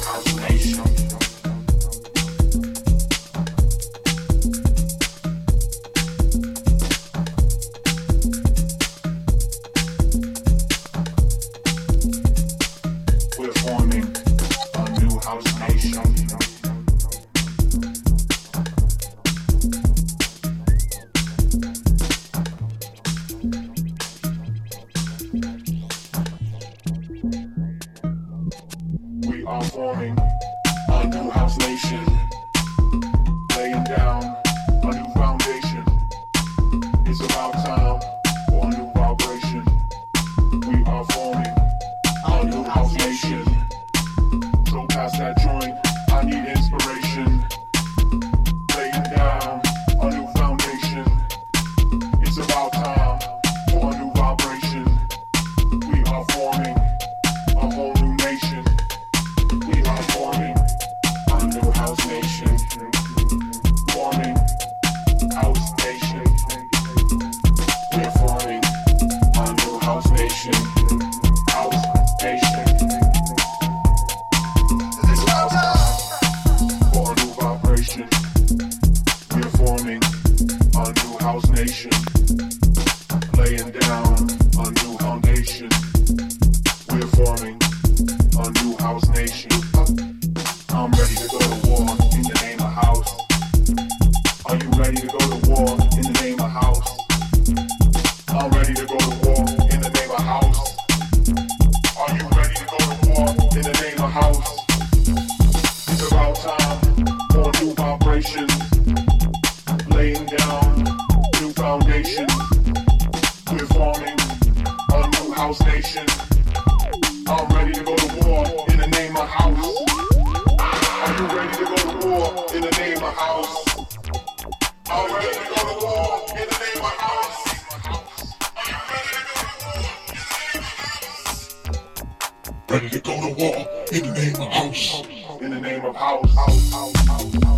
Transformation. in the name of house. In the name of house. house, house, house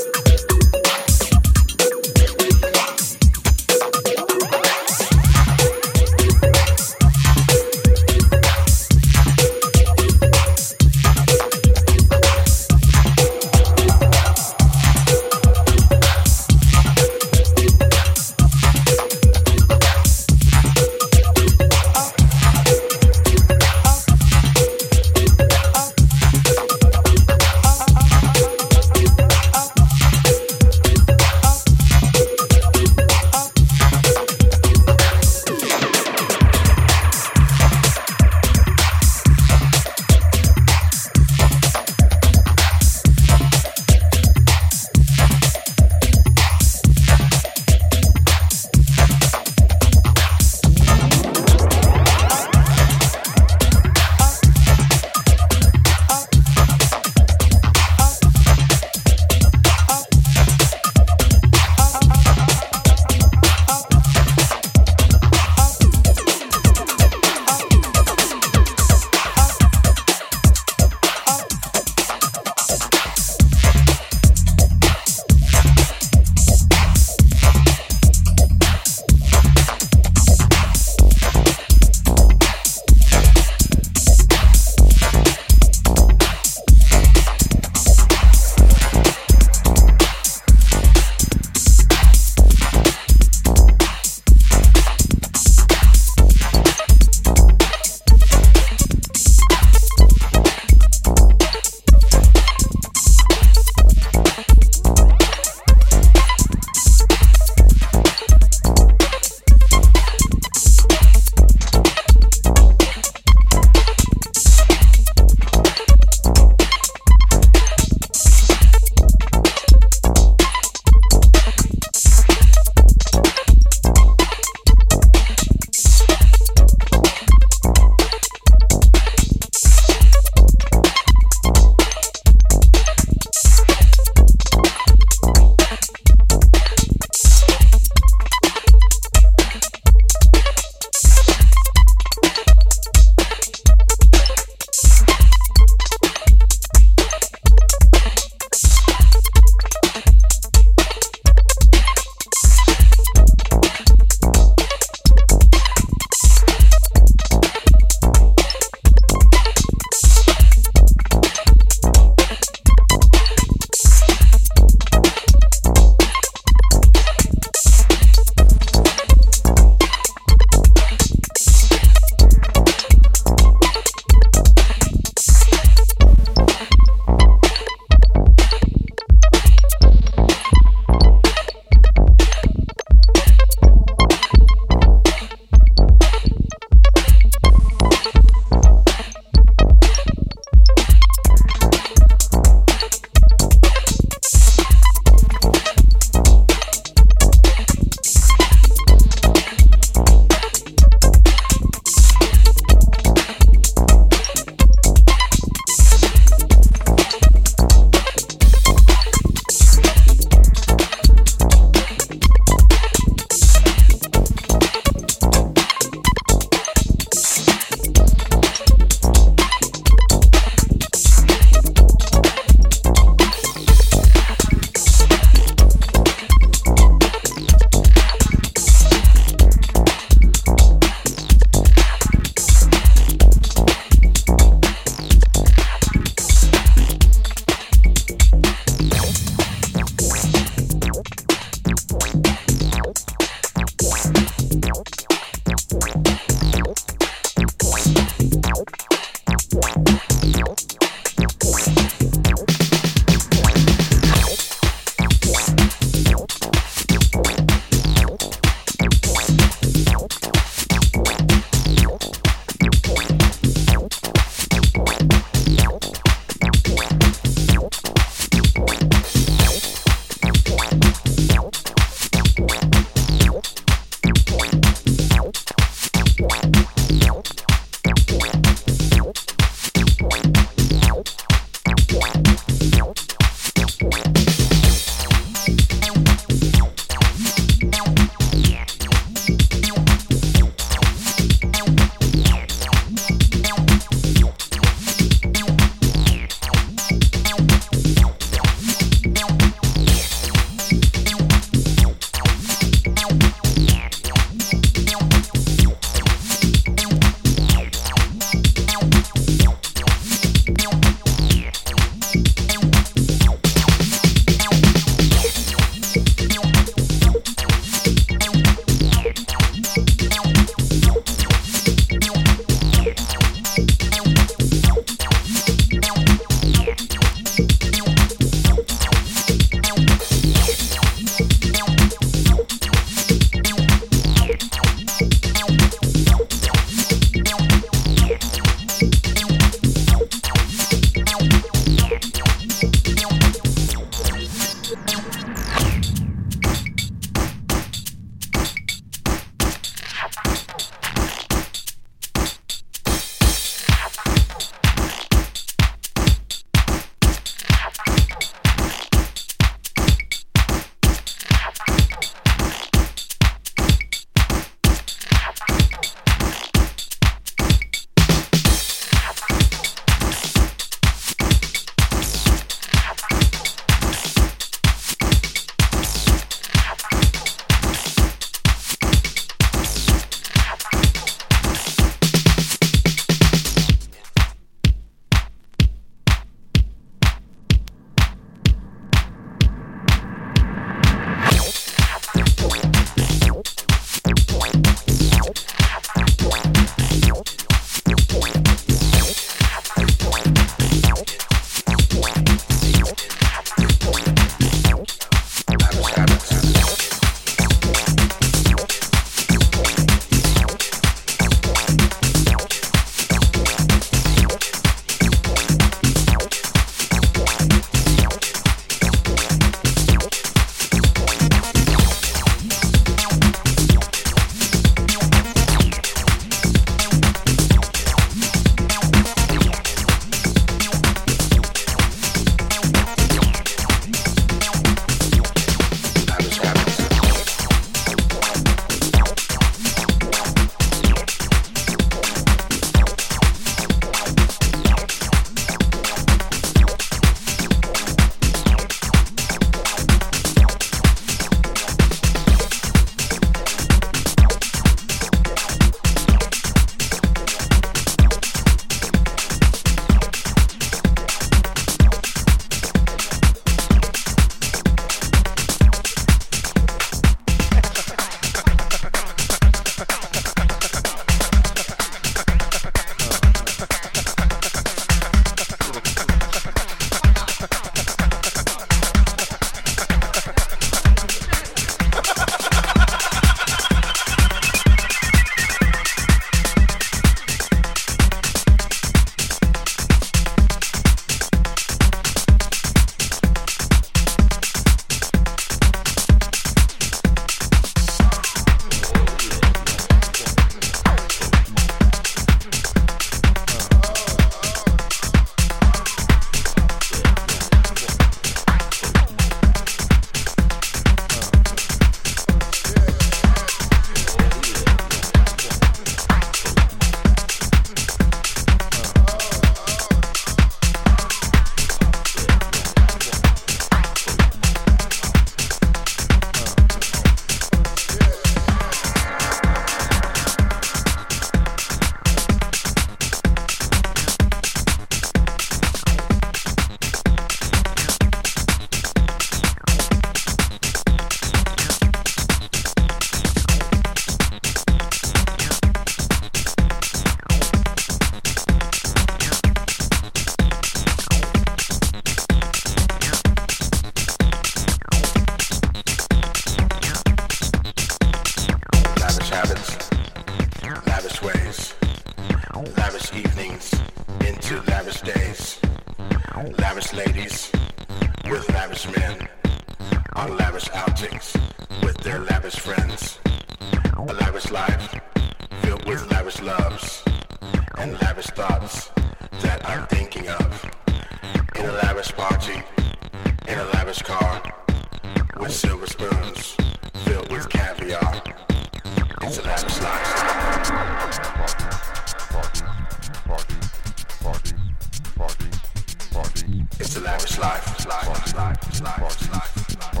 It's the life, it's life, it's life, it's life, it's life, it's life, it's life,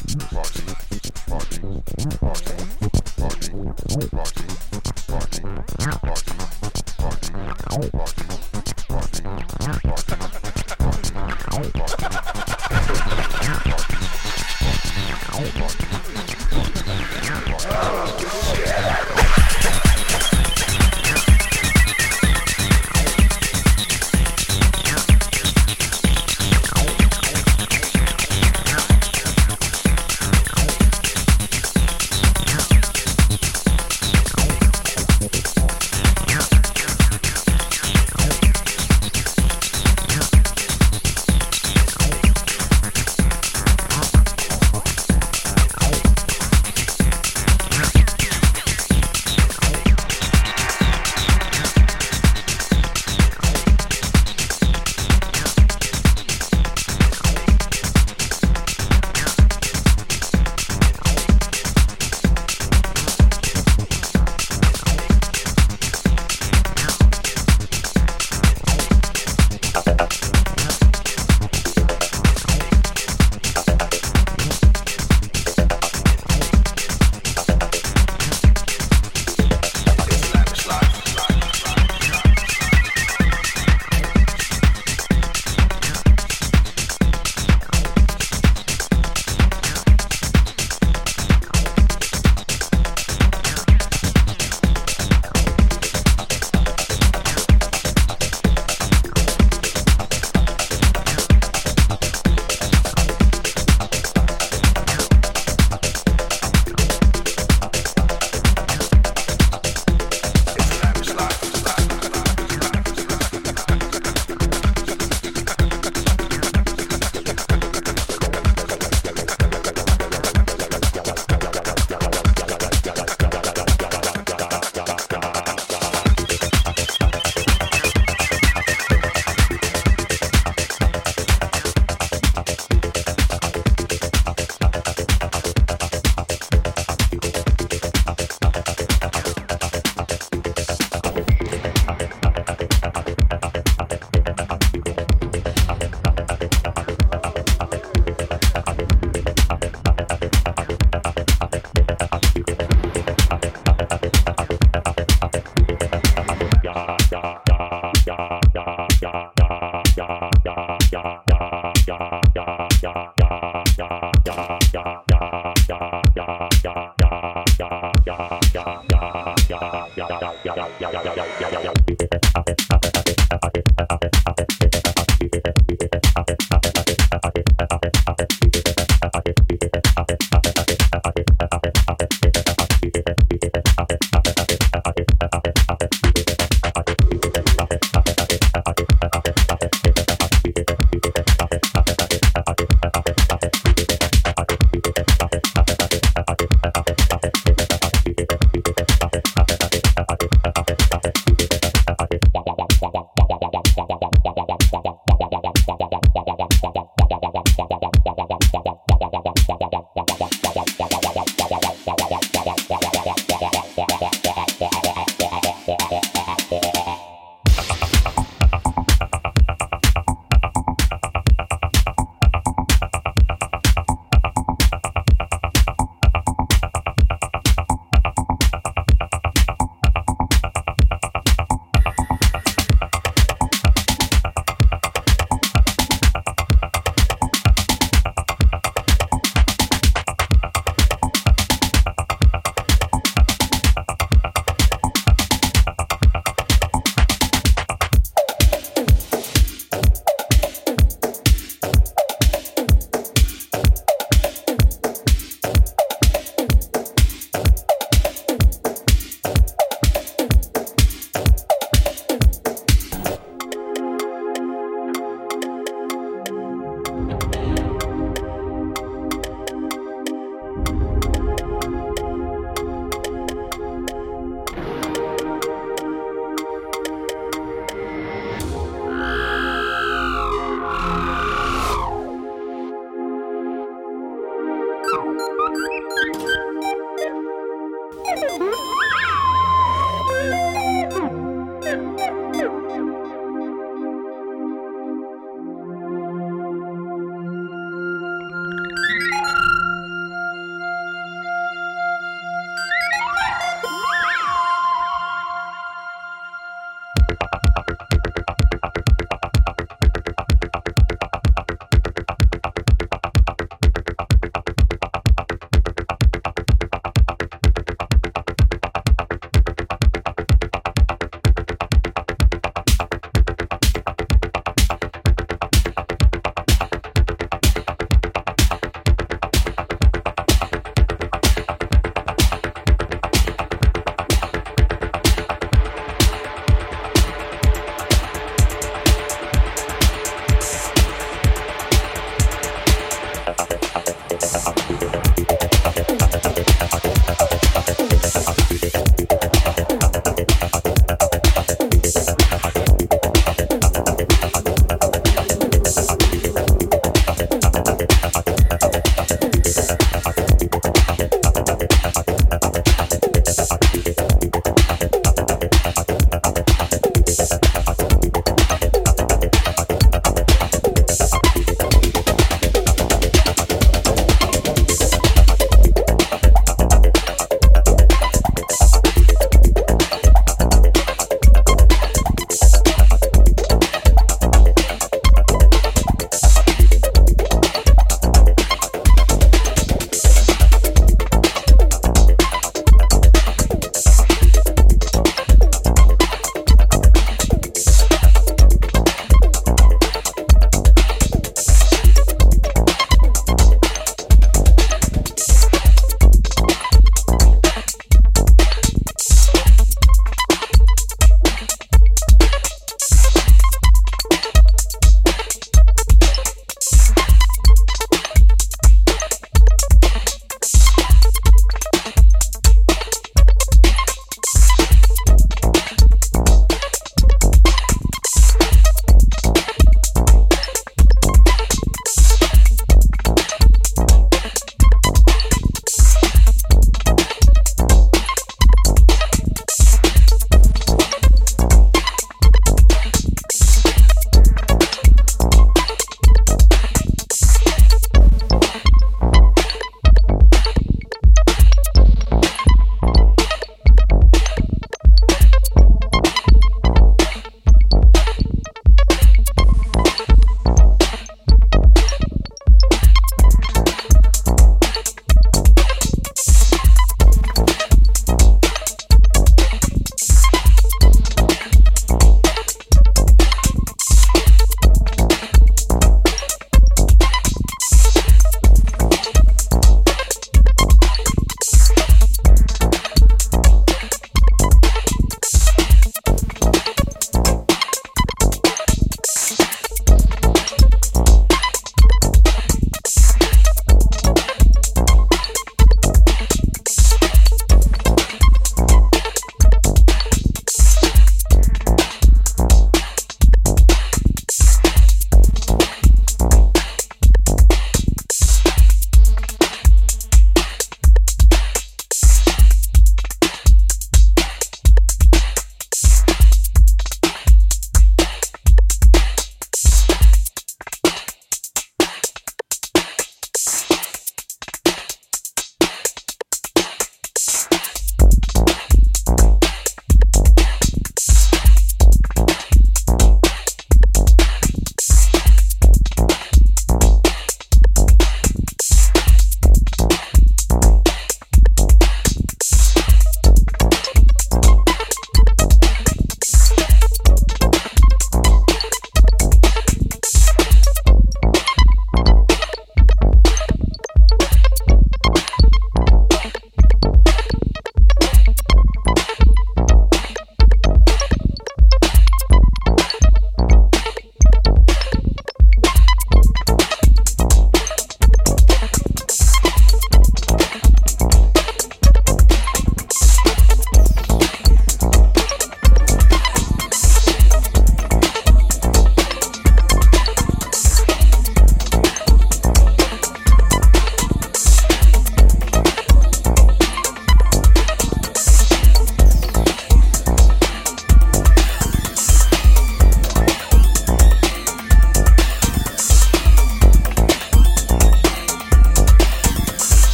it's life, it's life, it's life, it's life, it's life, it's life,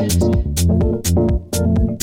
new